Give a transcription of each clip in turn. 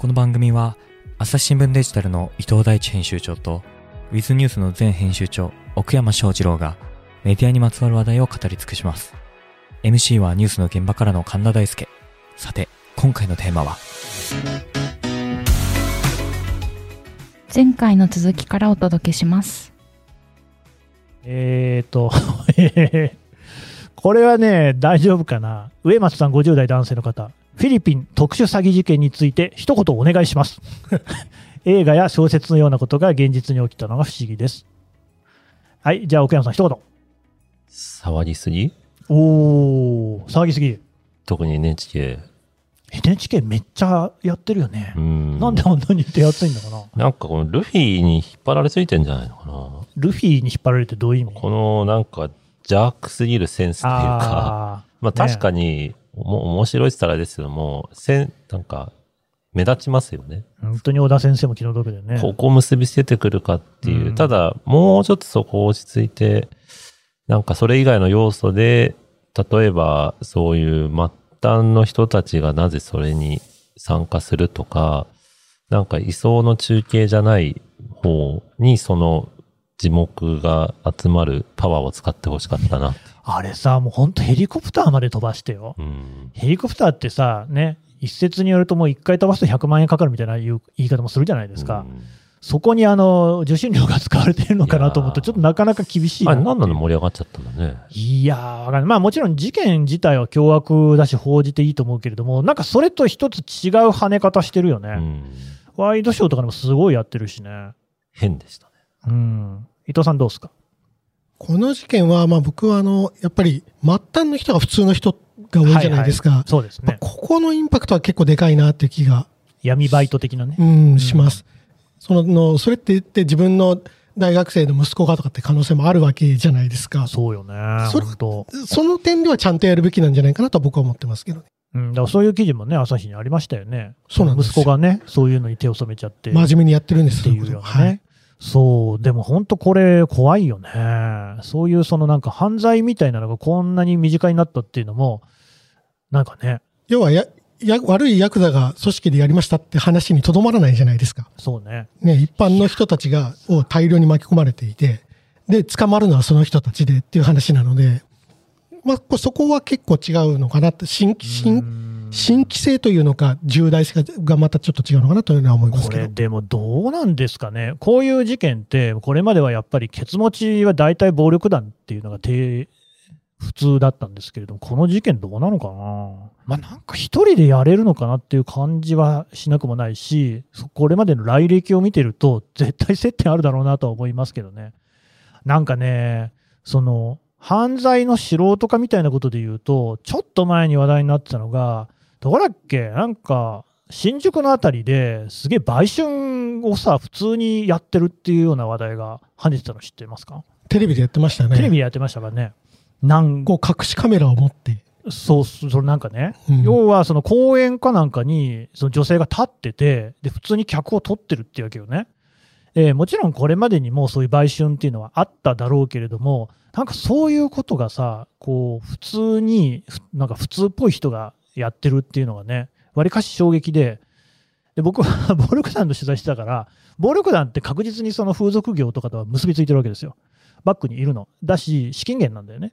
この番組は朝日新聞デジタルの伊藤大地編集長とウィズニュースの前編集長奥山翔二郎がメディアにまつわる話題を語り尽くします。MC はニュースの現場からの神田大輔。さて、今回のテーマは？前回の続きからお届けします。えーと、え ーこれはね、大丈夫かな？上松さん50代男性の方。フィリピン特殊詐欺事件について一言お願いします。映画や小説のようなことが現実に起きたのが不思議です。はい、じゃあ奥山さん一言。騒ぎすぎ？おー、騒ぎすぎ。特に NHK。NHK めっちゃやってるよねう。ん。なんであんなに手厚いんだかな。なんかこのルフィに引っ張られすぎてんじゃないのかな。ルフィに引っ張られてどういう意味？このなんか邪悪すぎるセンスというか、あまあ確かに、も面白いって言ったらあれですけども、せん、なんか、目立ちますよね。ー本当に小田先生も気の毒だよね。ここ結びつけてくるかっていう。うんただ、もうちょっとそこ落ち着いて、なんかそれ以外の要素で、例えばそういう末端の人たちがなぜそれに参加するとか、なんか位相の中継じゃない方にその字幕が集まるパワーを使ってほしかったな。あれさ、もう本当ヘリコプターまで飛ばしてよ。うん。ヘリコプターってさ、ね、一説によるともう一回飛ばすと100万円かかるみたいな言う言い方もするじゃないですか。うんそこにあの、受信料が使われているのかなと思うと、いやーちょっとなかなか厳しいなあれ何なの盛り上がっちゃったんだね。いやー。まあもちろん事件自体は凶悪だし報じていいと思うけれども、なんかそれと一つ違う跳ね方してるよね。うん。ワイドショーとかでもすごいやってるしね。変でしたね。うん。伊藤さんどうですか？この事件は、まあ僕はあの、やっぱり末端の人が普通の人が多いじゃないですか。そうですね。まあここのインパクトは結構でかいなっていう気が、闇バイト的なね。うん、します。そのの、それって言って自分の大学生の息子がとかって可能性もあるわけじゃないですか。そうよね。そ。その点ではちゃんとやるべきなんじゃないかなと僕は思ってますけどね。うん、だからそういう記事もね、朝日にありましたよね。そうなんですよ息子がね、そういうのに手を染めちゃって。真面目にやってるんですっていうようなね。そう、でも本当これ怖いよね。そういうそのなんか犯罪みたいなのがこんなに身近になったっていうのも、なんかね、要はや、や、悪いヤクザが組織でやりましたって話にとどまらないじゃないですか。そうね。ね、一般の人たちが、を大量に巻き込まれていて、で、捕まるのはその人たちでっていう話なので、まあ、こそこは結構違うのかなって、新規、新、新規性というのか、重大性がまたちょっと違うのかなというのは思いますこ。れでもどうなんですかね。こういう事件って、これまではやっぱりケツ持ちは大体暴力団っていうのが普通だったんですけれども、この事件どうなのかな。まあなんか一人でやれるのかなっていう感じはしなくもないし、これまでの来歴を見てると、絶対接点あるだろうなとは思いますけどね。なんかね、その、犯罪の素人化みたいなことで言うと、ちょっと前に話題になってたのが、どこだっけ？なんか、新宿のあたりですげえ売春をさ、普通にやってるっていうような話題が跳ねてたの知ってますか、テレビでやってましたね。テレビでやってましたからね。なんこう隠しカメラを持って。そう、それなんかね、うん要はその公園かなんかにその女性が立ってて、で、普通に客を取ってるっていうわけよね。えーもちろんこれまでにもそういう売春っていうのはあっただろうけれども、なんかそういうことがさ、こう、普通に、ふなんか普通っぽい人がやってるっていうのがね、わりかし衝撃で、で僕は 暴力団の取材してたから、暴力団って確実にその風俗業とかとは結びついてるわけですよ。バックにいるの。だし、資金源なんだよね。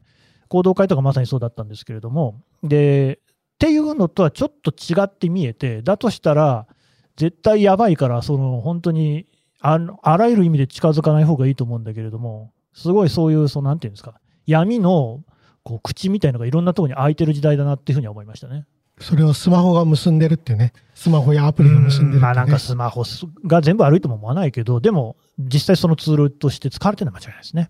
行動会とかまさにそうだったんですけれども、で、っていうのとはちょっと違って見えて、だとしたら、絶対やばいから、その本当にあ、あらゆる意味で近づかない方がいいと思うんだけれども、すごいそういう、そのなんていうんですか、闇のこう口みたいのがいろんなところに開いてる時代だなっていうふうには思いましたね。それをスマホが結んでるっていうね。スマホやアプリが結んでるね。まあなんかスマホが全部悪いとも思わないけど、でも実際そのツールとして使われてるのは間違いないですね。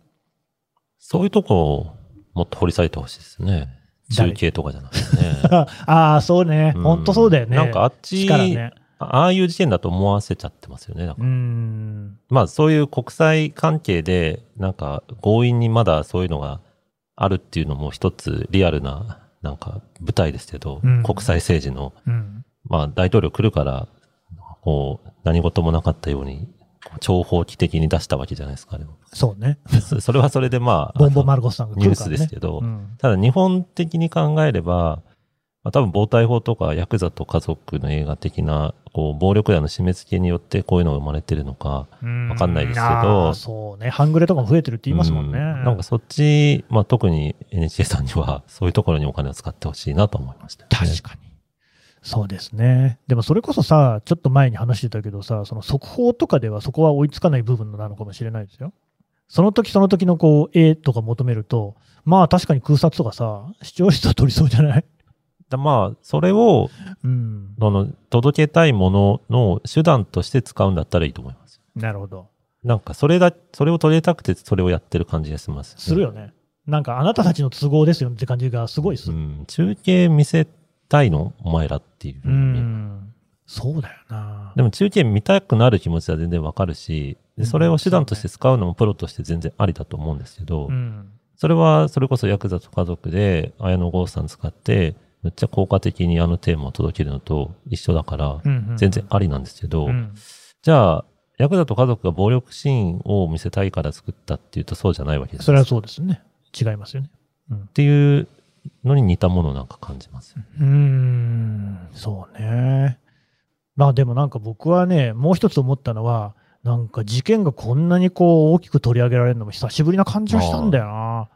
そういうとこ、もっと掘り下げてほしいですね。誰？中継とかじゃなくてね。ああ、そうね。うん本当そうだよね。なんかあっち力ね。ああいう事件だと思わせちゃってますよね。なんかうーん。まあそういう国際関係で、なんか強引にまだそういうのがあるっていうのも一つリアルな、なんか舞台ですけど、うん国際政治の、うん。まあ大統領来るから、こう、何事もなかったように、長方期的に出したわけじゃないですか、でも。そうね。そそれはそれでまあ、ボンボマルコスさんニュース。ですけど、うんただ日本的に考えれば、まあ、多分暴対法とかヤクザと家族の映画的な、こう、暴力団の締め付けによってこういうのが生まれてるのか、わかんないですけどそうね。半グレとかも増えてるって言いますもんね。うんなんかそっち、まあ特に NHK さんにはそういうところにお金を使ってほしいなと思いました、ね。確かに。そうですね。でもそれこそさ、ちょっと前に話してたけどさ、その速報とかではそこは追いつかない部分なのかもしれないですよ。その時その時のこう、絵とか求めると、まあ確かに空撮とかさ、視聴率は取りそうじゃない？だまあ、それを、うん。その、届けたいものの手段として使うんだったらいいと思います。なるほど。なんか、それだ、それを取りたくてそれをやってる感じがします、するよね。なんかあなたたちの都合ですよって感じがすごいする。うん。中継見せたいの？お前らっていうふううに。ん。そうだよな。でも中継見たくなる気持ちは全然わかるし、でそれを手段として使うのもプロとして全然ありだと思うんですけど、うん。それはそれこそヤクザと家族で綾野剛さん使って、めっちゃ効果的にあのテーマを届けるのと一緒だから、うんうん全然ありなんですけど、うんじゃあ、ヤクザと家族が暴力シーンを見せたいから作ったっていうとそうじゃないわけです。それはそうですね。違いますよね。っていうのに似たものをなんか感じます。うーん、そうね。まあでもなんか僕はね、もう一つ思ったのは、なんか事件がこんなにこう大きく取り上げられるのも久しぶりな感じがしたんだよな。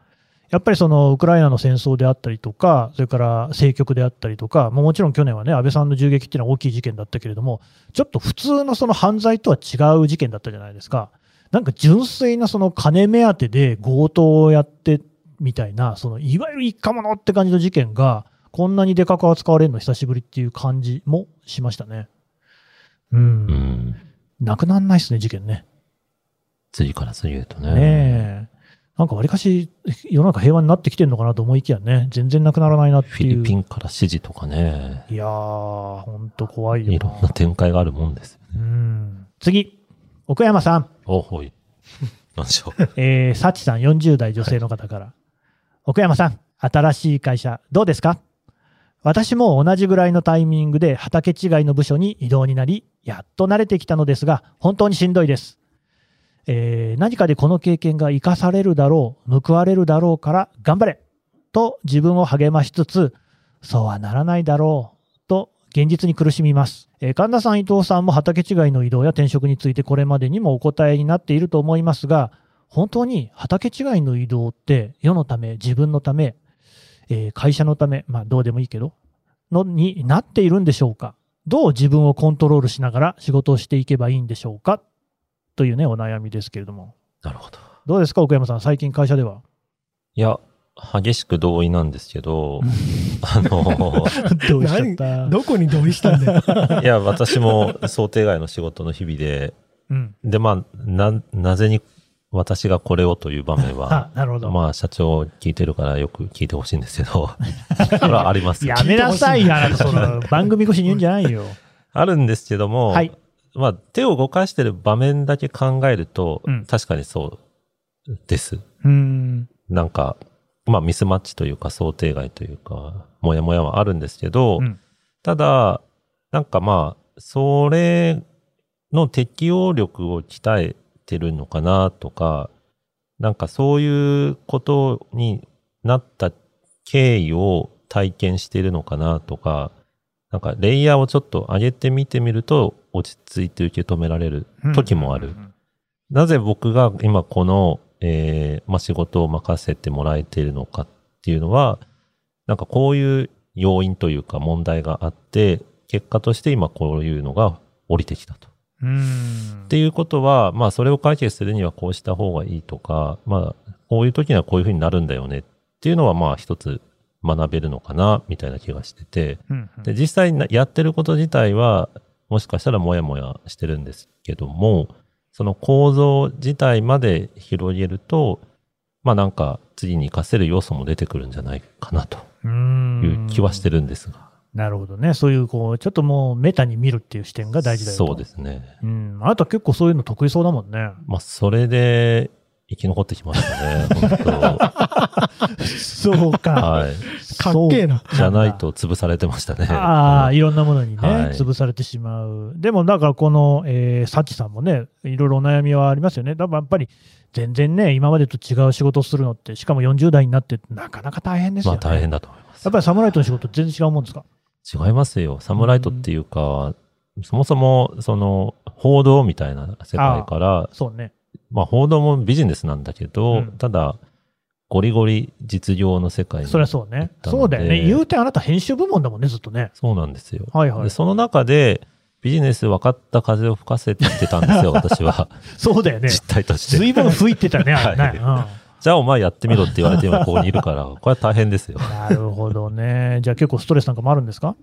やっぱりそのウクライナの戦争であったりとか、それから政局であったりとか、もうもちろん去年はね、安倍さんの銃撃っていうのは大きい事件だったけれども、ちょっと普通のその犯罪とは違う事件だったじゃないですか。なんか純粋なその金目当てで強盗をやってみたいな、そのいわゆる一家者って感じの事件が、こんなにでかく扱われるの久しぶりっていう感じもしましたね。うん。うん。なくなんないっすね、事件ね。次から次へとね。ねえ。なんかわりかし世の中平和になってきてるのかなと思いきやね、全然なくならないなってフいう。ィリピンから指示とかね、いやー、ほんと怖いよいろんな展開があるもんです。うん。次、奥山さん。お、ほい。なんでしょう。えー、サチさん40代女性の方から。奥山さん、新しい会社どうですか？私も同じぐらいのタイミングで畑違いの部署に異動になり、やっと慣れてきたのですが、本当にしんどいです。えー何かでこの経験が生かされるだろう、報われるだろうから頑張れと自分を励ましつつ、そうはならないだろうと現実に苦しみます。えー神田さん、伊藤さんも畑違いの移動や転職についてこれまでにもお答えになっていると思いますが、本当に畑違いの移動って世のため、自分のため、えー会社のため、まあどうでもいいけど、のになっているんでしょうか？どう自分をコントロールしながら仕事をしていけばいいんでしょうか？というね、お悩みですけれども。なるほど。どうですか、奥山さん、最近会社では？いや、激しく同意なんですけど、あの、どうしちゃった？どこに同意したんだよ。いや、私も想定外の仕事の日々で、うん。で、まあ、な、なぜに私がこれをという場面は あ、、なるほど。まあ、社長聞いてるからよく聞いてほしいんですけど、これはあります。やめなさいよ、あなた、その、番組越しに言うんじゃないよ。あるんですけども、はいまあ、手を動かしてる場面だけ考えると、うん確かにそうです。うーん。なんか、まあ、ミスマッチというか、想定外というか、もやもやはあるんですけど、うんただ、なんかまあ、それの適応力を鍛えてるのかなとか、なんかそういうことになった経緯を体験しているのかなとか、なんかレイヤーをちょっと上げてみてみると落ち着いて受け止められる時もある。なぜ僕が今この、えーまあ、仕事を任せてもらえているのかっていうのは、なんかこういう要因というか問題があって、結果として今こういうのが降りてきたと。うーん。っていうことは、まあそれを解決するにはこうした方がいいとか、まあこういう時にはこういうふうになるんだよねっていうのはまあ一つ学べるのかなみたいな気がしてて、うんうんで、実際なやってること自体は、もしかしたらもやもやしてるんですけども、その構造自体まで広げると、まあなんか次に活かせる要素も出てくるんじゃないかなという気はしてるんですが。なるほどね。そういう、こう、ちょっともうメタに見るっていう視点が大事だよと。そうですね。うん。あなた結構そういうの得意そうだもんね。まあそれで生き残ってきましたね、本そう当か。はい。かっけえな。じゃないと潰されてましたね。ああ、いろんなものにね、はい潰されてしまう。でも、だからこの、えー、サチさんもね、いろいろお悩みはありますよね。だからやっぱり、全然ね、今までと違う仕事をするのって、しかも40代になって、なかなか大変ですよね。まあ大変だと思います。やっぱりサムライトの仕事全然違うもんですか？違いますよ。サムライトっていうか、そもそも、その、報道みたいな世界から、そうね。まあ報道もビジネスなんだけど、うんただ、ゴリゴリ実業の世界に。そりゃそうね。そうだよね。言うてあなた編集部門だもんね、ずっとね。そうなんですよ。はいはいで。その中で、ビジネス分かった風を吹かせてたんですよ、私は。そうだよね。実態として。随分吹いてたね、あれね。じゃあお前やってみろって言われて今ここにいるから、これは大変ですようん。。なるほどね。じゃあ結構ストレスなんかもあるんですか？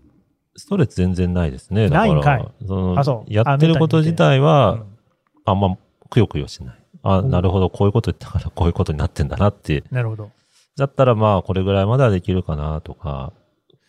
ストレス全然ないですね。だから、ないんかいそのあそうやってること自体うはん、あんまくよくよしない。あ、なるほど、こういうこと言ったから こういうことになってんだなって。なるほど。だったらまあ、これぐらいまではできるかなとか、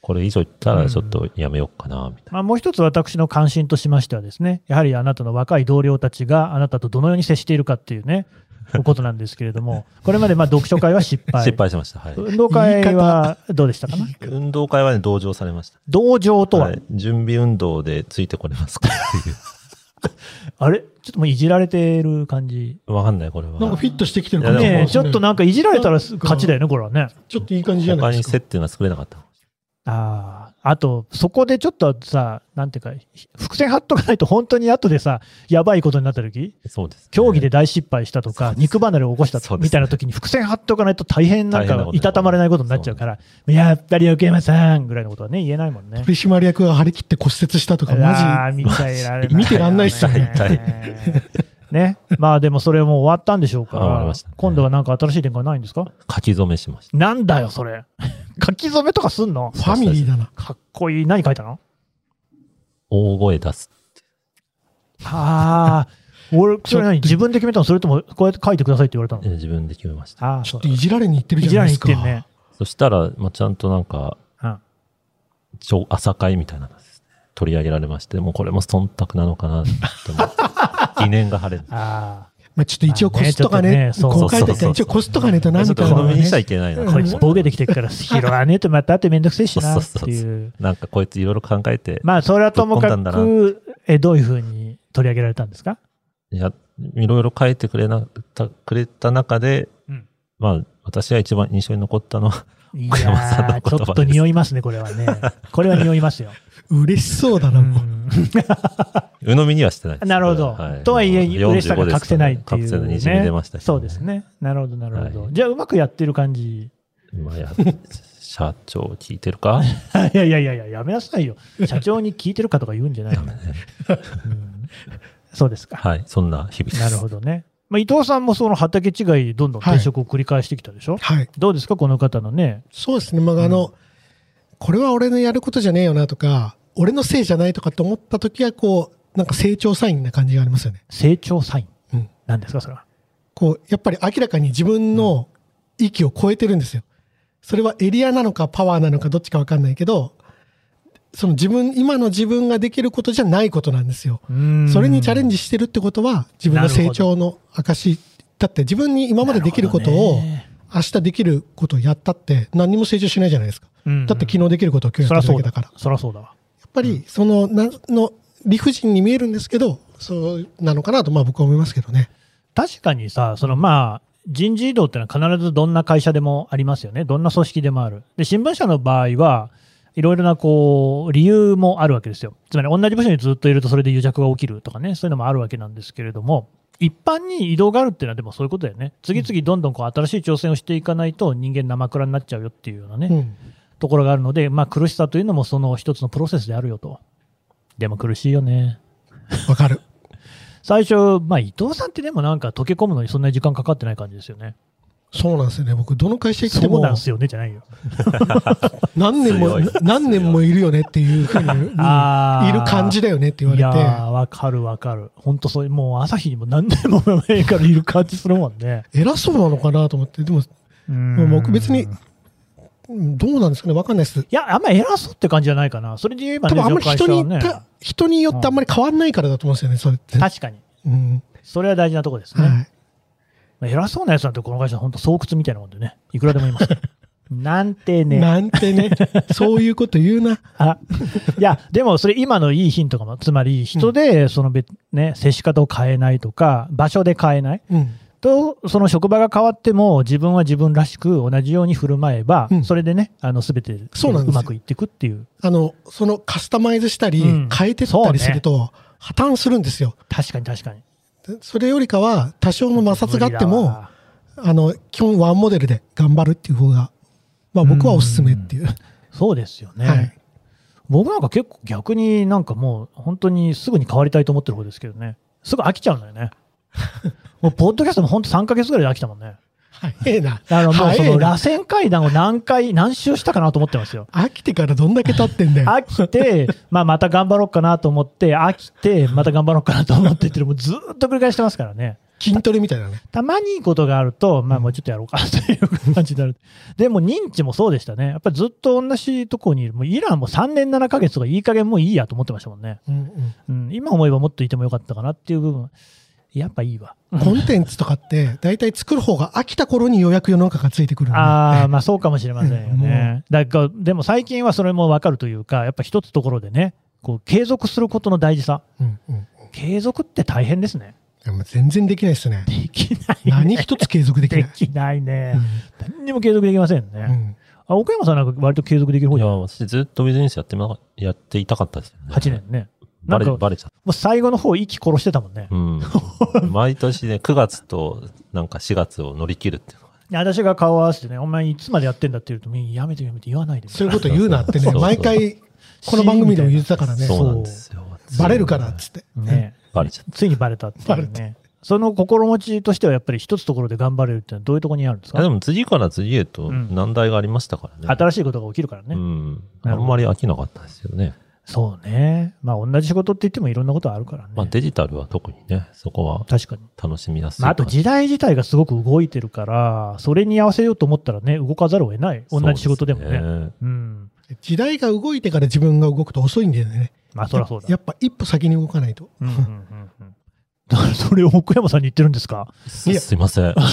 これ以上言ったらちょっとやめようかな、みたいな。まあ、もう一つ私の関心としましてはですね、やはりあなたの若い同僚たちがあなたとどのように接しているかっていうね、ことなんですけれども、これまでまあ読書会は失敗。失敗しました。はい。運動会はどうでしたか？な運動会はね、同情されました。同情とは、はい準備運動でついてこれますかってい あれ？ちょっともういじられてる感じ。う。わかんない、これは。なんかフィットしてきてる感じいやでもねえ、ちょっとなんかいじられたら勝ちだよね、これはね。ちょっといい感じじゃない他にですか。接点が作れなかった。ああ、あと、そこでちょっとさ、なんていうか、伏線張っとかないと、本当に後でさ、やばいことになった時そうです、競技で大失敗したとか、肉離れを起こしたみたいな時に伏線張っておかないと大変なんかいたたまれないことになっちゃうから、やっぱり奥山さんぐらいのことはね、言えないもんね。取締役が張り切って骨折したとか、あマー見てられない、見てらんないっすよね ね。まあでもそれもう終わったんでしょうからあ終わりましたね、今度はなんか新しい展開ないんですか？ジ書き初めしました。なんだよ、それ。書き初めとかすんの？ジ。ファミリーだな。かっこいい。何書いたの？大声出す。ああ、俺、それ何？自分で決めたのそれともこうやって書いてくださいって言われたの？え自分で決めました。ああ、ちょっといじられに行ってるいじらじゃないですか。れに行ってんね。そしたら、まあ、ちゃんとなんか、うんちょ朝会みたいなのですね、取り上げられまして、もうこれも忖度なのかなって思って、疑念が晴れる。あまあちょっと一応コストがね、まあねちょっとねこう書いてあったら一応コストがねと何かは鵜呑みにしちゃいね。けないな。あ、こいつボケてきてるから、拾わねえとまたってめんどくせえしなっていう。なんかこいついろいろ考えて、まあ、それはともかく、え、どういうふうに取り上げられたんですか？いや、いろいろ書いてくれなた、くれた中で、うんまあ、私が一番印象に残ったのは、い小山さんのやー、言葉ですちょっと匂いますね、これはね。これは匂いますよ。嬉しそうだうな、もう。ん鵜呑みにはしてないです。なるほど。とはいえ、嬉しさが45隠せないっていう、ですから隠せないにじみ出ましたしそうです。ね。なるほど、なるほど。はいじゃあ、うまくやってる感じ。まあや、社長聞いてるか？いやいやいやいや、やめなさいよ。社長に聞いてるかとか言うんじゃないよ、うんそうですか。はい、そんな日々です。なるほどね。まあ、伊藤さんもその畑違い、どんどん転職を繰り返してきたでしょ、はい。どうですか、この方のね。そうですね。まあ、あの、これは俺のやることじゃねえよなとか、俺のせいじゃないとかって思った時は、こう、なんか成長サインな感じがありますよね。成長サイン？うんなんですか、それは？こう、やっぱり明らかに自分の域を超えてるんですよ。それはエリアなのかパワーなのかどっちかわかんないけど、その自分、今の自分ができることじゃないことなんですよ。それにチャレンジしてるってことは、自分の成長の証だって自分に今までできることを、明日できることをやったって何にも成長しないじゃないですか。だって昨日できることを今日やっただけだから。そりゃそうだわ。やっぱり、その、な、の、理不尽に見えるんですけど、そうなのかなと、まあ僕は思いますけどね。確かにさ、そのまあ、人事異動ってのは必ずどんな会社でもありますよね。どんな組織でもある。で、新聞社の場合は、いろいろなこう理由もあるわけですよ。つまり同じ部署にずっといるとそれで癒着が起きるとかね、そういうのもあるわけなんですけれども、一般に移動があるっていうのはでもそういうことだよね。次々どんどんこう新しい挑戦をしていかないと人間生倉になっちゃうよっていうようなね、うん。ところがあるので、まあ苦しさというのもその一つのプロセスであるよと。でも苦しいよね。わかる。最初、まあ伊藤さんってでもなんか溶け込むのにそんなに時間かかってない感じですよね。そうなんですよね。僕、どの会社行ってもそうなん、すよねじゃないよ。何年も何年もいるよねっていうふうに、いる感じだよねって言わいやれて、ー、わかるわかる。本当そうもう朝日にも何年も前からいる感じするもんね。偉そうなのかなと思って、でも、もう僕別にうんどうなんですかね、わかんないです。いや、あんま偉そうって感じじゃないかな。それで言えばね、多分あんまり人にうちの会社は言った、人によってあんまり変わんないからだと思うんですよね、それって。確かに。うん。それは大事なところですね。はい。まあ偉そうなやつなんてこの会社本当巣窟みたいなもんでね。いくらでもいます。なんてね。なんてね、そういうこと言うな。あいや、でもそれ今のいいヒントかも。つまり人でその別、ね、接し方を変えないとか、場所で変えない。うん。と、その職場が変わっても、自分は自分らしく同じように振る舞えば、うんそれでね、あの、すべてそうまくいっていくっていう。あの、そのカスタマイズしたりうん、変えてったりすると、破綻するんですよ。確かに確かに。でそれよりかは、多少の摩擦があっても、あの、基本ワンモデルで頑張るっていう方が、まあ僕はおすすめっていう。そうですよね。はい。僕なんか結構逆になんかもう本当にすぐに変わりたいと思ってる方ですけどね。すぐ飽きちゃうんだよね。もうポッドキャストも本当3ヶ月ぐらいで飽きたもんね。早いな。だからもうその螺旋階段を何回、何周したかなと思ってますよ。飽きてからどんだけ経ってんだよ。飽きて、まあまた頑張ろうかなと思って、飽きて、また頑張ろうかなと思ってっていうのもずーっと繰り返してますからね。筋トレみたいなね。たまにいいことがあると、まあもうちょっとやろうかという感じになる。でも認知もそうでしたね。やっぱりずっと同じとこにいる。もうイランも3年7ヶ月とかいい加減もういいやと思ってましたもんね。うんうんうん、今思えばもっといてもよかったかなっていう部分。やっぱいいわ。コンテンツとかって、大体作る方が飽きた頃にようやく世の中がついてくる。ああ、まあそうかもしれませんよね。だから、でも最近はそれもわかるというか、やっぱ一つところでね、こう継続することの大事さ。うんうん。継続って大変ですね。でも全然できないですね。できない、ね。何一つ継続できない。できないね。何にも継続できませんね。うんうんあ岡山さんなんか割と継続できる方じゃない？私ずっとビジネスやってま、やっていたかったですよね。8年ね。なバレ、んか、もバレちゃっう最後の方息殺してたもんね。た。うん。毎年ね、9月となんか4月を乗り切るっていうの私が顔合わせてね、お前いつまでやってんだって言うと、やめてやめて言わないで。そういうこと言うなってねそう、そう毎回、この番組でも言ってたからね、そうなんですよ。バレるからっつって。ね。バレちゃっついにバレたっていうね。その心持ちとしてはやっぱり一つところで頑張れるっていうのはどういうところにあるんですか？でも次から次へとうん難題がありましたからね。新しいことが起きるからね。うん。あんまり飽きなかったですよね。そうね。まあ同じ仕事って言ってもいろんなことあるからね。まあデジタルは特にね、そこは確かに。楽しみやすいまあ。あと時代自体がすごく動いてるから、それに合わせようと思ったらね、動かざるを得ない。同じ仕事でもね。そうすねうん。時代が動いてから自分が動くと遅いんだよね。まあそりゃそうだ。やっぱ一歩先に動かないと。うんうんうん それを奥山さんに言ってるんですか？いやすすいません。声、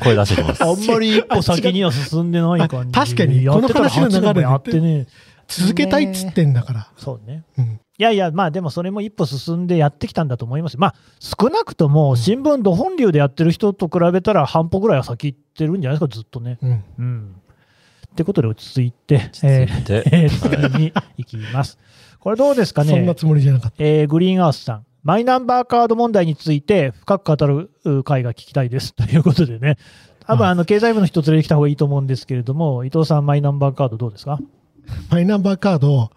声出してきます。あんまり一歩先には進んでない感じ。あ確かにやってたらこの話の流れで8年もやってね。続けたいっつってんだから。そうね。うん。いやいや、まあでもそれも一歩進んでやってきたんだと思いますよ。まあ少なくとも新聞ど本流でやってる人と比べたら半歩ぐらいは先行ってるんじゃないですか、ずっとね。うん。うん。ってことで落ち着いて、落ちえーえー次に行きます。これどうですかね、そんなつもりじゃなかっえーグリーンアースさん。マイナンバーカード問題について深く語るう会が聞きたいです。ということでね。多分はいあの経済部の人連れてきた方がいいと思うんですけれども、伊藤さん、マイナンバーカードどうですか？た。マイナンバーカード、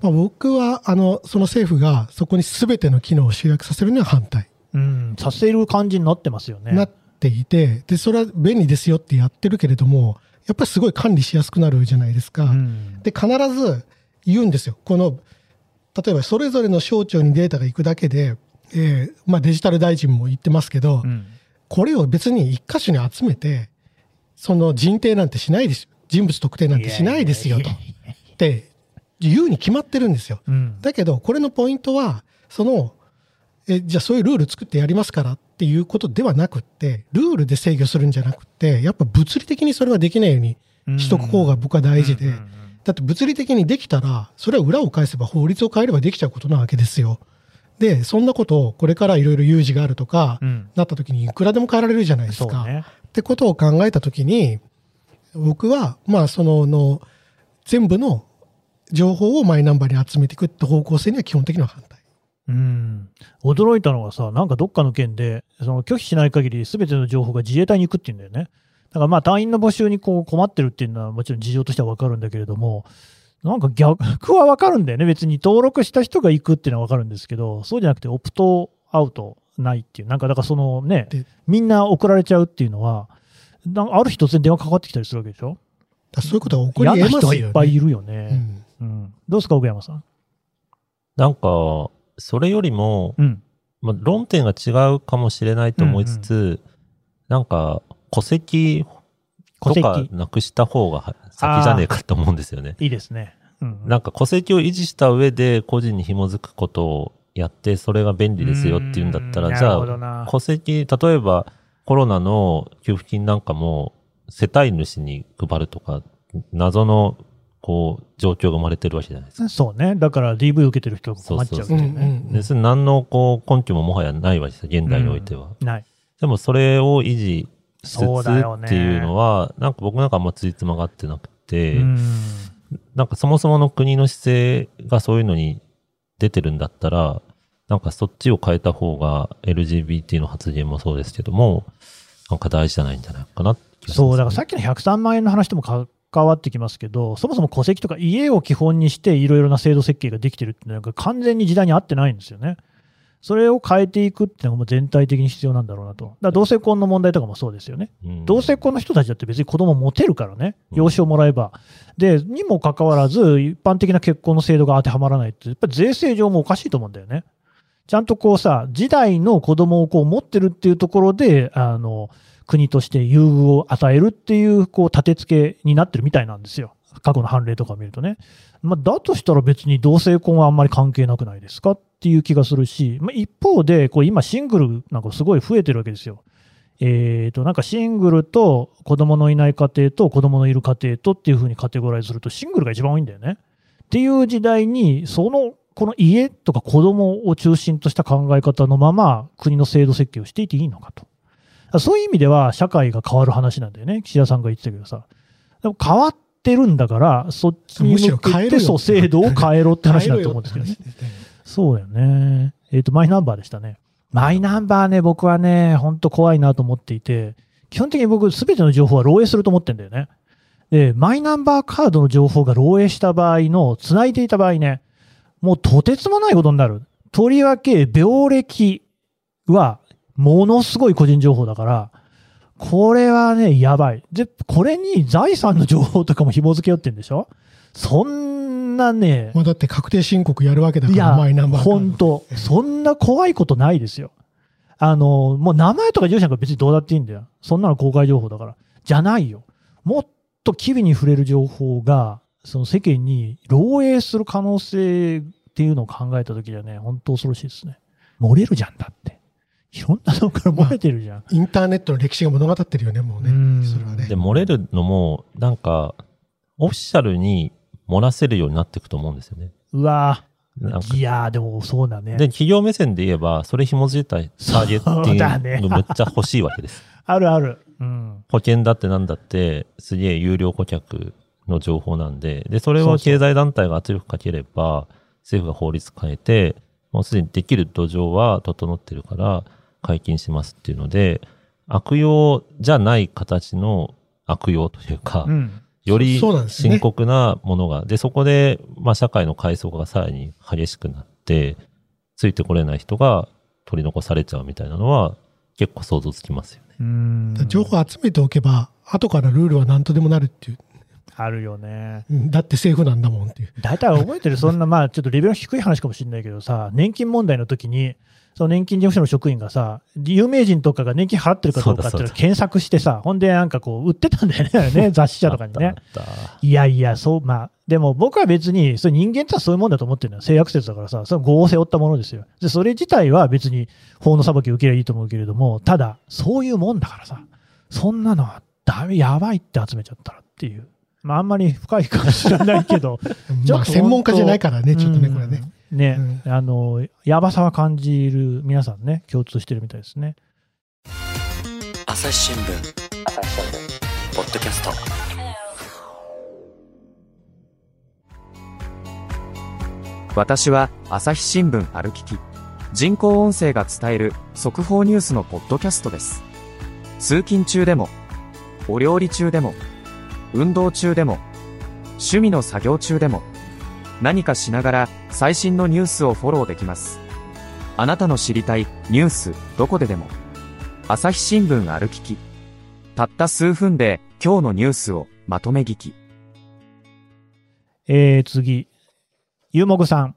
まあ、僕は、あの、その政府がそこに全ての機能を集約させるには反対。うん、させる感じになってますよね。なっていて、で、それは便利ですよってやってるけれども、やっぱりすごい管理しやすくなるじゃないですか。うんで、必ず言うんですよ。この、例えばそれぞれの省庁にデータが行くだけで、えーまあデジタル大臣も言ってますけど、うんこれを別に一箇所に集めて、その人定なんてしないですよ。人物特定なんてしないですよと。いやいって言うに決まってるんですよ。うんだけど、これのポイントは、その、え、じゃあそういうルール作ってやりますからっていうことではなくって、ルールで制御するんじゃなくって、やっぱ物理的にそれはできないようにしとく方が僕は大事で、だって物理的にできたら、それは裏を返せば法律を変えればできちゃうことなわけですよ。で、そんなことをこれからいろいろ有事があるとか、うんなった時にいくらでも変えられるじゃないですか。そうね。ってことを考えたときに、僕は、まあ、そのの、全部の情報をマイナンバーに集めていくって方向性には基本的には反対。うん、驚いたのがさ、なんかどっかの県で、その拒否しない限り、すべての情報が自衛隊に行くって言うんだよね。だからまあ、隊員の募集にこう困ってるっていうのは、もちろん事情としては分かるんだけれども、なんか逆は分かるんだよね。別に登録した人が行くっていうのは分かるんですけど、そうじゃなくて、オプトアウトないっていう、なんかだからそのねで、みんな送られちゃうっていうのは、なんかある日突然電話かかってきたりするわけでしょ？そういうことが起こり嫌な得ますよね。人はいっぱいいるようね。んうん。どうですか、奥山さん？なんか、それよりも、うん。まあ、論点が違うかもしれないと思いつつ、なんか、戸籍戸とか籍。なくした方が先じゃねえかと思うんですよね。いいですね。うん。なんか戸籍を維持した上で個人に紐づくことをやって、それが便利ですよっていうんだったら、じゃあ、な戸籍、例えばコロナの給付金なんかも世帯主に配るとか、謎のこう、状況が生まれてるわけじゃないですか。そうね。だから DV 受けてる人が困っちゃうってうんいうね。うんで、それ何のこう根拠ももはやないわけですよ、現代においては。ない。でもそれを維持しつつっていうのは、なんか僕なんかあんまついつまがってなくて、うん。なんかそもそもの国の姿勢がそういうのに出てるんだったら、なんかそっちを変えた方が LGBT の発言もそうですけども、なんか大事じゃないんじゃないかなって気がしますそう、だからさっきの103万円の話とも関わってきますけど、そもそも戸籍とか家を基本にしていろいろな制度設計ができてるっていうのが完全に時代に合ってないんですよね。それを変えていくっていうのがもう全体的に必要なんだろうなと。だから同性婚の問題とかもそうですよね。うん同性婚の人たちだって別に子供持てるからね、うん養子をもらえば。で、にもかかわらず、一般的な結婚の制度が当てはまらないって、やっぱり税制上もおかしいと思うんだよね。ちゃんとこうさ、時代の子供をこう持ってるっていうところで、あの、国として優遇を与えるっていう、こう、立て付けになってるみたいなんですよ。過去の判例とか見るとね。まあ、だとしたら別に同性婚はあんまり関係なくないですかっていう気がするし、まあ、一方で、こう今シングルなんかすごい増えてるわけですよ。えー、となんかシングルと子供のいない家庭と子供のいる家庭とっていうふうにカテゴライズするとシングルが一番多いんだよね。っていう時代にそのこの家とか子供を中心とした考え方のまま国の制度設計をしていていいのかと。そういう意味では社会が変わる話なんだよね。岸田さんが言ってたけどさ。でも変わってるんだから、そっちに向けてそう制度を変えろって話だと思うんですけどね。そうだよね。えっ、と、マイナンバーでしたね。マイナンバーね、僕はね、本当怖いなと思っていて、基本的に僕、すべての情報は漏洩すると思ってんだよね。で、マイナンバーカードの情報が漏洩した場合の、繋いでいた場合ね、もうとてつもないことになる。とりわけ、病歴は、ものすごい個人情報だから、これはね、やばい。で、これに財産の情報とかも紐付けよってんでしょ？そんなね、まあだって確定申告やるわけだから、マイナンバー本当、そんな怖いことないですよ。あの、もう名前とか住所なんか別にどうだっていいんだよ。そんなの公開情報だから。じゃないよ。もっと機微に触れる情報が、その世間に漏洩する可能性っていうのを考えたときにはね、本当恐ろしいですね。漏れるじゃんだって。いろんなのから漏れてるじゃん。インターネットの歴史が物語ってるよね、もうね。うんそれはねで、。漏れるのも、なんか、オフィシャルに漏らせるようになっていくと思うんですよね。うわなんかぁ。いやーでもそうだね。で、企業目線で言えば、それ紐づいたターゲットそうだねがむっちゃ欲しいわけです。あるある。うん。保険だってなんだって、すげえ有料顧客の情報なんで、で、それをそうそう経済団体が圧力かければ、政府が法律変えて、もうすでにできる土壌は整ってるから、解禁しますっていうので、悪用じゃない形の悪用というか、うん。より深刻なものが、で、そこで、まあ、社会の階層がさらに激しくなって、ついてこれない人が取り残されちゃうみたいなのは、結構想像つきますよね。うん情報集めておけば、後からルールは何とでもなるっていう。あるよね。うんだって政府なんだもんっていう。大体覚えてる、そんな、まあ、ちょっとレベルの低い話かもしれないけどさ、年金問題の時に、その年金事務所の職員がさ、有名人とかが年金払ってるかどうかっていうのを検索してさ、ほんでなんかこう、売ってたんだよね、雑誌社とかにねいやいや、そう、まあ、でも僕は別に、それ人間ってそういうもんだと思ってるのよ。性悪説だからさ、その業を背負ったものですよ。で、それ自体は別に法の裁きを受ければいいと思うけれども、ただ、そういうもんだからさ、そんなのはダメ、やばいって集めちゃったらっていう。まあ、あんまり深いかもしれないけど、まあ専門家じゃないからね、ちょっとね、うんこれね。ね、あの、やばさは感じる皆さんね、共通してるみたいですね。朝日新聞。ポッドキャスト。私は朝日新聞歩きき。人工音声が伝える速報ニュースのポッドキャストです。通勤中でもお料理中でも運動中でも趣味の作業中でも何かしながら最新のニュースをフォローできますあなたの知りたいニュースどこででも朝日新聞歩ききたった数分で今日のニュースをまとめ聞きえー、次。ゆうもぐさん。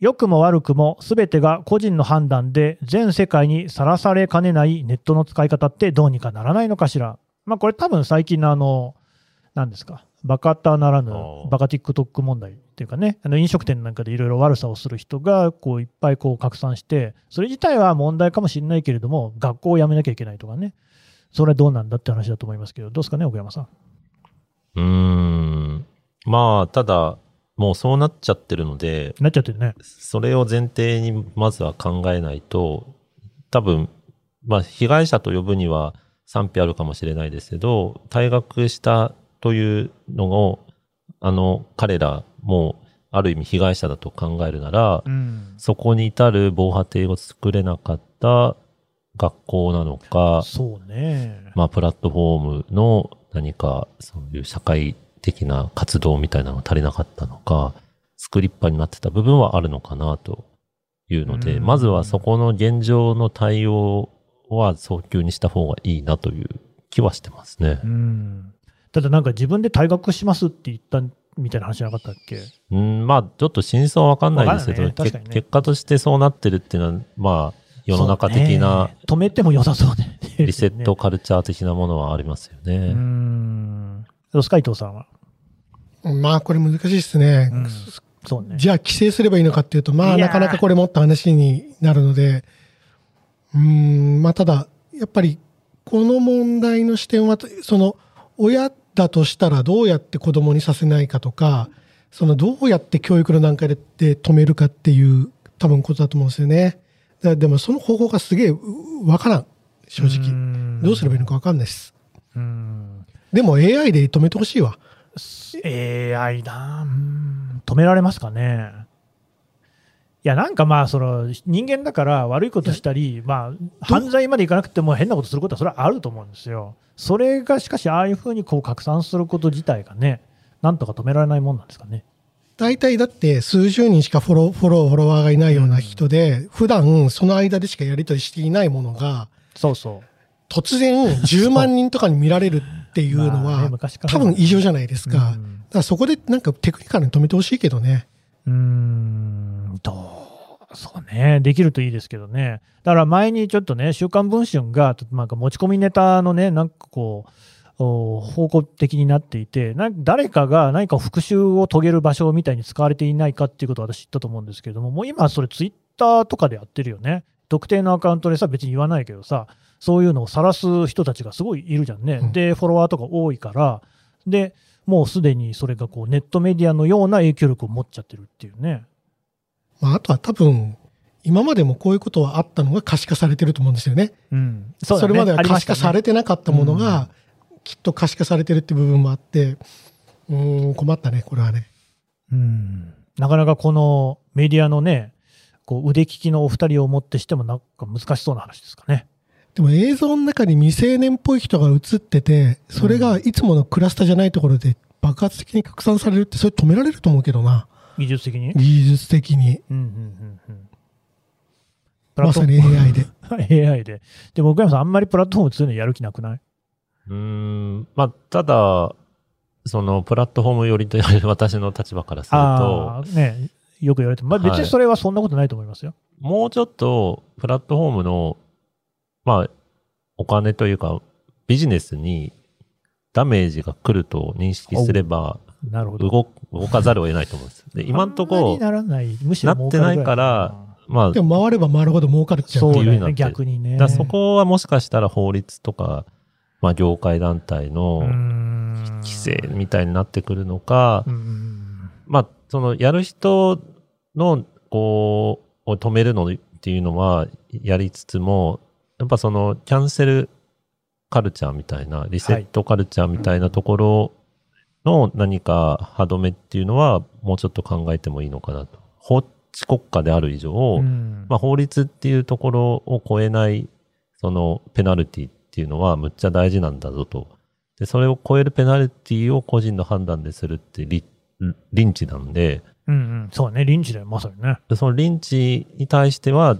良くも悪くも全てが個人の判断で全世界にさらされかねないネットの使い方ってどうにかならないのかしら。まあこれ多分最近のあの、何ですか？バカタならぬバカ TikTok 問題っていうかね、あの飲食店なんかでいろいろ悪さをする人がこういっぱいこう拡散して、それ自体は問題かもしれないけれども、学校を辞めなきゃいけないとかね。それはどうなんだって話だと思いますけど、どうですかね、奥山さん？うーん。まあ、ただ、もうそうなっちゃってるので、なっちゃってるね。それを前提にまずは考えないと、多分、まあ、被害者と呼ぶには賛否あるかもしれないですけど、退学したというのを、あの、彼らも、ある意味被害者だと考えるなら、うん。そこに至る防波堤を作れなかった学校なのか、そうね。まあ、プラットフォームの何か、そういう社会的な活動みたいなのが足りなかったのか、作りっぱになってた部分はあるのかなというので、うんまずはそこの現状の対応は早急にした方がいいなという気はしてますねう。ん。ただなんか自分で退学しますって言ったみたいな話じゃなかったっけ？うん、まあ、ちょっと真相はわかんないですけど、ねねけ結果としてそうなってるっていうのは、まあ、世の中的なね止めても良さそうね。リセットカルチャー的なものはありますようね。ん。どうですか、伊藤さんは？まあ、これ難しいですね。うんそうね。じゃあ、規制すればいいのかっていうと、まあ、なかなかこれもっと話になるので、うーん、まあ、ただ、やっぱり、この問題の視点は、その、親だとしたらどうやって子供にさせないかとか、その、どうやって教育の段階でで止めるかっていう、多分ことだと思うんですよね。だでも、その方法がすげえ、うわからん。正直。直どうすればいいのかわかんないです。うん。でも、AI で止めてほしいわ。AI なうん止められますかね。いや、なんかまあ、その人間だから悪いことしたり、まあ、犯罪までいかなくても変なことすることはそれはあると思うんですよ。それがしかし、ああいうふうにこう拡散すること自体がね、なんとか止められないもんなんですかね。大体だって数十人しかフォロー、フォロー、フォロワーがいないような人で、普段その間でしかやり取りしていないものが、そうそう。突然10万人とかに見られるっていうのは、多分異常じゃないですか。だかうんらそこでなんかテクニカルに止めてほしいけどね。うーん、どう、そうね、できるといいですけどね。だから前にちょっとね、週刊文春が、なんか持ち込みネタのね、なんかこう、お方向的になっていて、な誰かが何か復讐を遂げる場所みたいに使われていないかっていうことを私知ったと思うんですけれども、もう今はそれツイッターとかでやってるよね。特定のアカウントでさ、別に言わないけどさ、そういうのを晒す人たちがすごいいるじゃんね。うんで、フォロワーとか多いから、で、もうすでにそれがこうネットメディアのような影響力を持っちゃってるっていうね。まあ、あとは多分、今までもこういうことはあったのが可視化されてると思うんですよね。うん、そだねれまでは可視化されててなかったものが、きっと可視化されてるって部分もあって、うーん、困ったね、これはね。うん、なかなかこのメディアのね、こう腕利きのお二人をもってしてもなんか難しそうな話ですかね。でも映像の中に未成年っぽい人が映ってて、それがいつものクラスターじゃないところで爆発的に拡散されるって、それ止められると思うけどな。技術的に？技術的に。うんうんうんうん。まさに AI で。AI で。でも、奥山さん、あんまりプラットフォームそういうのやる気なくない？うーん、まあ、ただ、そのプラットフォーム寄りと言われる 私の立場からすると、ああ、ね、よく言われても、まあ、別にそれはそんなことないと思いますよ。もうちょっとプラットフォームの、まあ、お金というか、ビジネスにダメージが来ると認識すれば、なるほど。動動かざるを得ないと思うんです。で今んとこ、ならない、むしろなってないからまあ、でも回れば回るほど儲かるっちゃそうね、逆にね。だそこはもしかしたら法律とか、まあ、業界団体の規規制みたいになってくるのか、うんまあ、その、やる人の、こう、を止めるのっていうのはやりつつも、やっぱその、キャンセルカルチャーみたいな、リセットカルチャーみたいなところの何か歯止めっていうのは、もうちょっと考えてもいいのかなと。法治国家である以上、うんまあ、法律っていうところを超えない、その、ペナルティっていうのはむっちゃ大事なんだぞと。で、それを超えるペナルティを個人の判断でするってリ、リンチなんで、うんうん、そうね、臨時だよ、まさにね。でそのリンチに対しては、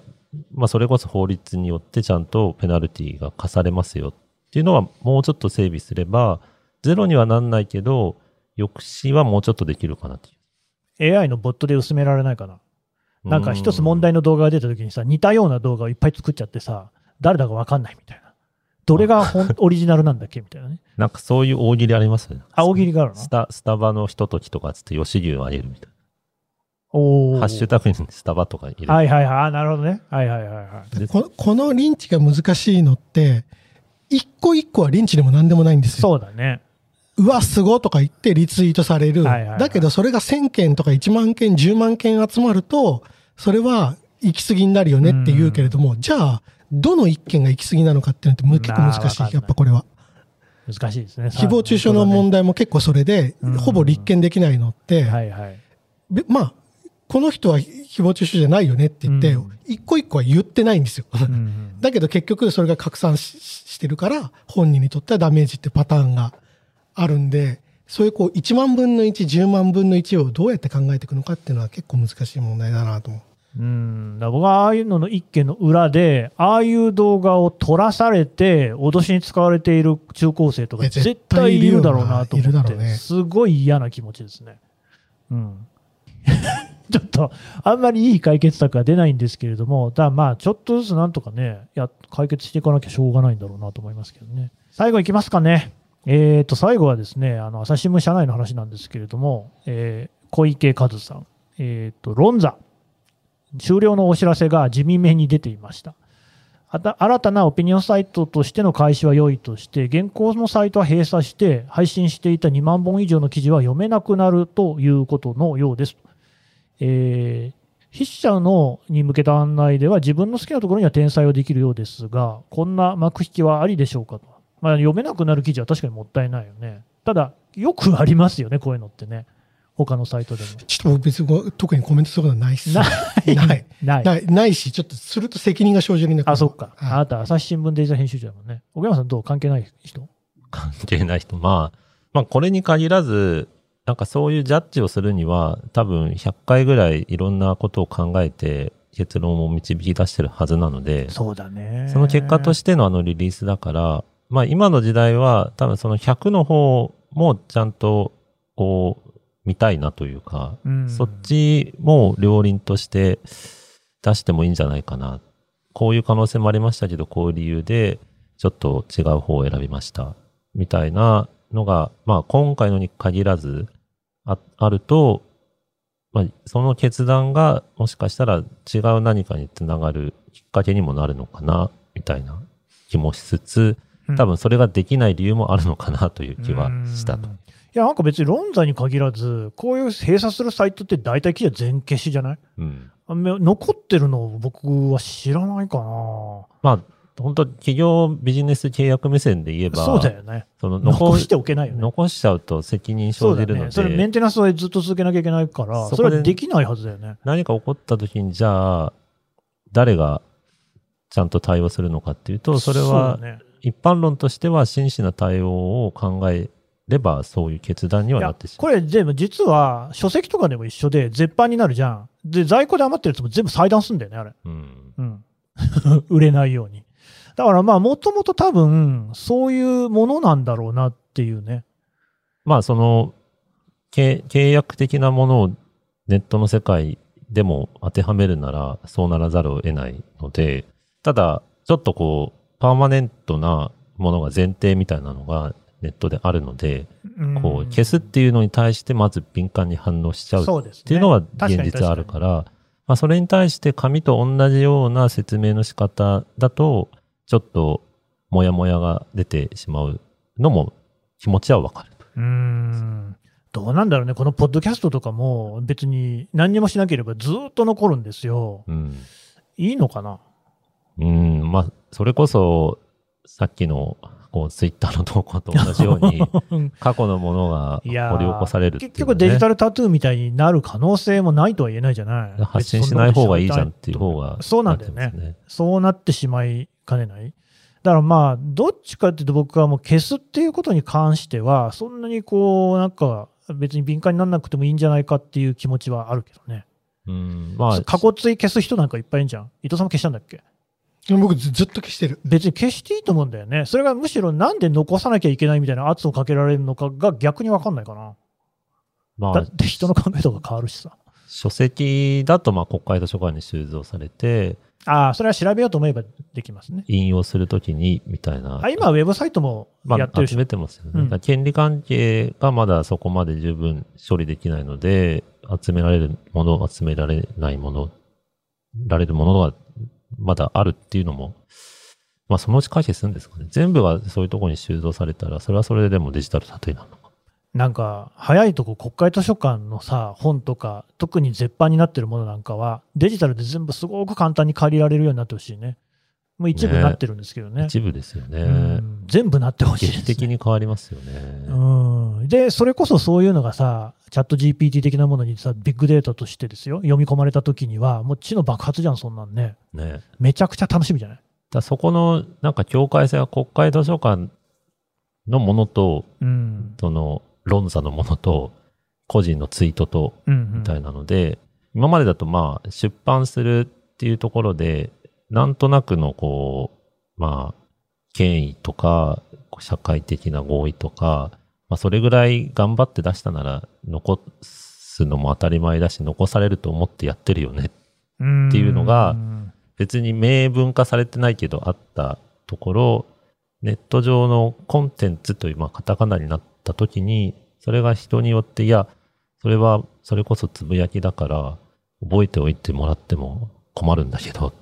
まあ、それこそ法律によってちゃんとペナルティが課されますよっていうのはもうちょっと整備すれば、ゼロにはなんないけど、抑止はもうちょっとできるかなという。AI のボットで薄められないかな。なんか一つ問題の動画が出た時にさ、似たような動画をいっぱい作っちゃってさ、誰だかわかんないみたいな。どれが本オリジナルなんだっけみたいなね。なんかそういう大喜利ありますよね。あ、大喜利があるの？スタ、スタバのひとときとかつって吉牛をあげるみたいな。おーハッシュタグにスタバとか入れる。はいはいはい。あ、なるほどね。はいはいはいはい。でここのリンチが難しいのって、一個一個はリンチでも何でもないんですよ。そうだね。うわ、すごとか言ってリツイートされる。はいはいはいだけどそれが1000件とか1万件、10万件集まると、それは行き過ぎになるよねって言うけれども、じゃあ、どの一件が行き過ぎなのかっていうのってむ結構難しい。やっぱこれは。難しいですね。誹謗中傷の問題も結構それでうん、ほぼ立件できないのって、はいはい。べまあ、この人は誹謗中傷じゃないよねって言ってうん、一個一個は言ってないんですよ。うん だけど結局それが拡散ししてるから、本人にとってはダメージってパターンがあるんで、そういうこう1万分の1、10万分の1をどうやって考えていくのかっていうのは結構難しい問題だなと思う。うん、だ僕はああいうのの一件の裏で、ああいう動画を撮らされて、脅しに使われている中高生とか、絶絶対いるだろうなと思って、ねすごい嫌な気持ちですね。うん。ちょっと、あんまりいい解決策は出ないんですけれども、ただまあ、ちょっとずつなんとかね、や、解決していかなきゃしょうがないんだろうなと思いますけどね。最後いきますかね。えーと、最後はですね、あの、朝日新聞社内の話なんですけれども、えー小池和さん、えーと、論座、終了のお知らせが自民名に出ていました。あた新たなオピニオンサイトとしての開始は良いとして、現行のサイトは閉鎖して、配信していた2万本以上の記事は読めなくなるということのようです。えー筆者のに向けた案内では、自分の好きなところには転載をできるようですが、こんな幕引きはありでしょうかと。まあ、読めなくなる記事は確かにもったいないよね。ただ、よくありますよね、こういうのってね。他のサイトでも。ちょっと僕別にこう特にコメントすることはないっす。ないない。ない。ないないし、ちょっとすると責任が生じるね。あ、そっか。はいあなた、朝日新聞デジタル編集長だもんね。奥山さんどう？関係ない人？関係ない人。まあ、まあこれに限らず、なんかそういうジャッジをするには、多分100回ぐらいいろんなことを考えて結論を導き出してるはずなので、そうだね。その結果としてのあのリリースだから、まあ今の時代は多分その100の方もちゃんとこう見たいなというか、うんそっちも両輪として出してもいいんじゃないかな。こういう可能性もありましたけど、こういう理由でちょっと違う方を選びました。みたいなのが、まあ今回のに限らずああると、まあその決断がもしかしたら違う何かにつながるきっかけにもなるのかな、みたいな気もしつつ、多分それができない理由もあるのかなという気はしたとうん。いや、なんか別に論座に限らず、こういう閉鎖するサイトって大体記事は全消しじゃない？うん。残ってるのを僕は知らないかな。まあ、本当企業ビジネス契約目線で言えば、そうだよね。その残しておけないよね。残しちゃうと責任。生じるので、それメンテナンスをずっと続けなきゃいけないから、それはできないはずだよね。何か起こった時に、じゃあ、誰がちゃんと対応するのかっていうと、それは一般論としては真摯な対応を考えれば、そういう決断にはいなやってしまこれ全部実は書籍とかでも一緒で絶版になるじゃん。で、在庫で余ってるやつも全部裁断すんだよね、あれ。う。うん。うん。売れないように。だからまあ、もともと多分、そういうものなんだろうなっていうね。まあ、その、契契約的なものをネットの世界でも当てはめるなら、そうならざるを得ないので、ただ、ちょっとこう、パーマネントなものが前提みたいなのがネットであるので、うん。こう、消すっていうのに対してまず敏感に反応しちゃうっていうのは現実あるから、まあ、それに対して紙と同じような説明の仕方だと、ちょっと、もやもやが出てしまうのも気持ちはわかる。うーん。どうなんだろうね。このポッドキャストとかも別に何にもしなければずっと残るんですよ。うん。いいのかな？うん、まあ、それこそ、さっきの、こう、ツイッターの投稿と同じように、過去のものが掘り起こされるね。結局デジタルタトゥーみたいになる可能性もないとは言えないじゃない？発信しない方がいいじゃんっていう方が。そうなんだよねそうなってしまいかねない。だからまあ、どっちかっていうと僕はもう消すっていうことに関しては、そんなにこう、なんか別に敏感にならなくてもいいんじゃないかっていう気持ちはあるけどね。うん。まあ、過去追消す人なんかいっぱいいるじゃん。伊藤さんも消したんだっけ？僕ずずっと消してる。別に消していいと思うんだよね。それがむしろなんで残さなきゃいけないみたいな圧をかけられるのかが逆に分かんないかな。まあだっ、て人の考えとか変わるしさ。書籍だと、まあ、国会図書館に収蔵されて、ああ、それは調べようと思えばできますね。引用するときに、みたいな。あ今、ウェブサイトもまあ、やってるし。集めてますよね。うん権利関係がまだそこまで十分処理できないので、集められるもの、集められないもの、られるものがまだあるっていうのも、まあそのうち解決するんですかね。全部がそういうところに収蔵されたら、それはそれででもデジタルタトゥーなのか。なんか、早いとこ国会図書館のさ、本とか、特に絶版になってるものなんかは、デジタルで全部すごく簡単に借りられるようになってほしいね。もう一部ねなってるんですけどね。一部ですよね。うん全部なってほしいです、劇的に変わりますよね。うん。で、それこそそういうのがさ、チャット GPT 的なものにさ、ビッグデータとしてですよ、読み込まれた時には、もう知の爆発じゃん、そんなんね。ね。めちゃくちゃ楽しみじゃない？だそこの、なんか境界線は国会図書館のものと、うん。その、論座のものと、個人のツイートと、うん、うん。みたいなので、今までだとまあ、出版するっていうところで、なんとなくのこう、まあ、権威とか、社会的な合意とか、まあ、それぐらい頑張って出したなら、残すのも当たり前だし、残されると思ってやってるよね。っていうのが別に明文化されてないけどあったところ、ネット上のコンテンツという、まあ、カタカナになった時に、それが人によって、いや、それは、それこそつぶやきだから、覚えておいてもらっても困るんだけど、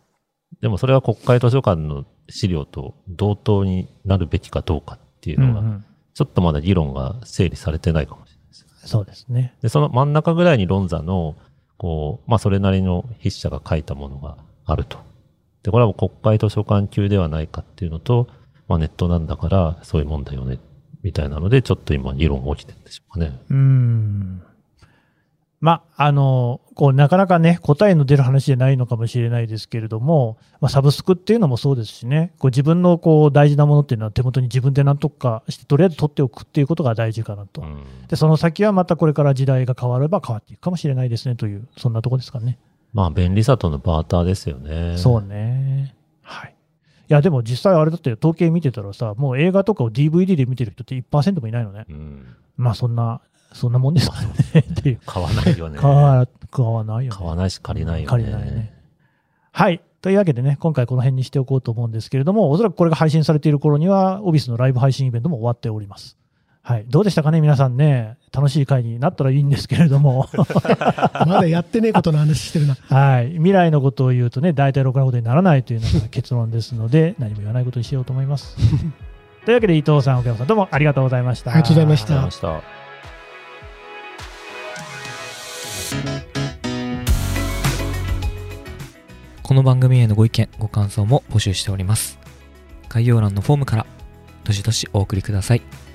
でもそれは国会図書館の資料と同等になるべきかどうかっていうのが、うんうんちょっとまだ議論が整理されてないかもしれないです。そうですね。で、その真ん中ぐらいに論座の、こう、まあ、それなりの筆者が書いたものがあると。で、これはもう国会図書館級ではないかっていうのと、まあ、ネットなんだから、そういうもんだよね、みたいなので、ちょっと今、議論起きてるんでしょうかね。うん。まあ、あの、こう、なかなかね、答えの出る話じゃないのかもしれないですけれども、まあ、サブスクっていうのもそうですしね、こう自分のこう大事なものっていうのは手元に自分で何とかして、とりあえず取っておくっていうことが大事かなと。うん。で、その先はまたこれから時代が変われば変わっていくかもしれないですねという、そんなとこですかね。まあ、便利さとのバーターですよね。そうね。や、でも実際あれだって統計見てたらさ、もう映画とかを DVD で見てる人って1%もいないのね。うん。まあそんな、そんなもんですかねっていう。買わないよね。買わ買わないよね。買わないし借りないよね。借りないね。はい。というわけでね、今回この辺にしておこうと思うんですけれども、おそらくこれが配信されている頃には、オビスのライブ配信イベントも終わっております。はい。どうでしたかね、皆さんね。楽しい回になったらいいんですけれども。まだやってねえことの話してるな。はい。未来のことを言うとね、大体ろくなことにならないというのが結論ですので、何も言わないことにしようと思います。というわけで、伊藤さん、奥山さん、どうもありがとうございました。ありがとうございましありがとうごたざいました。この番組へのご意見、ご感想も募集しております。概要欄のフォームから、どしどしお送りください。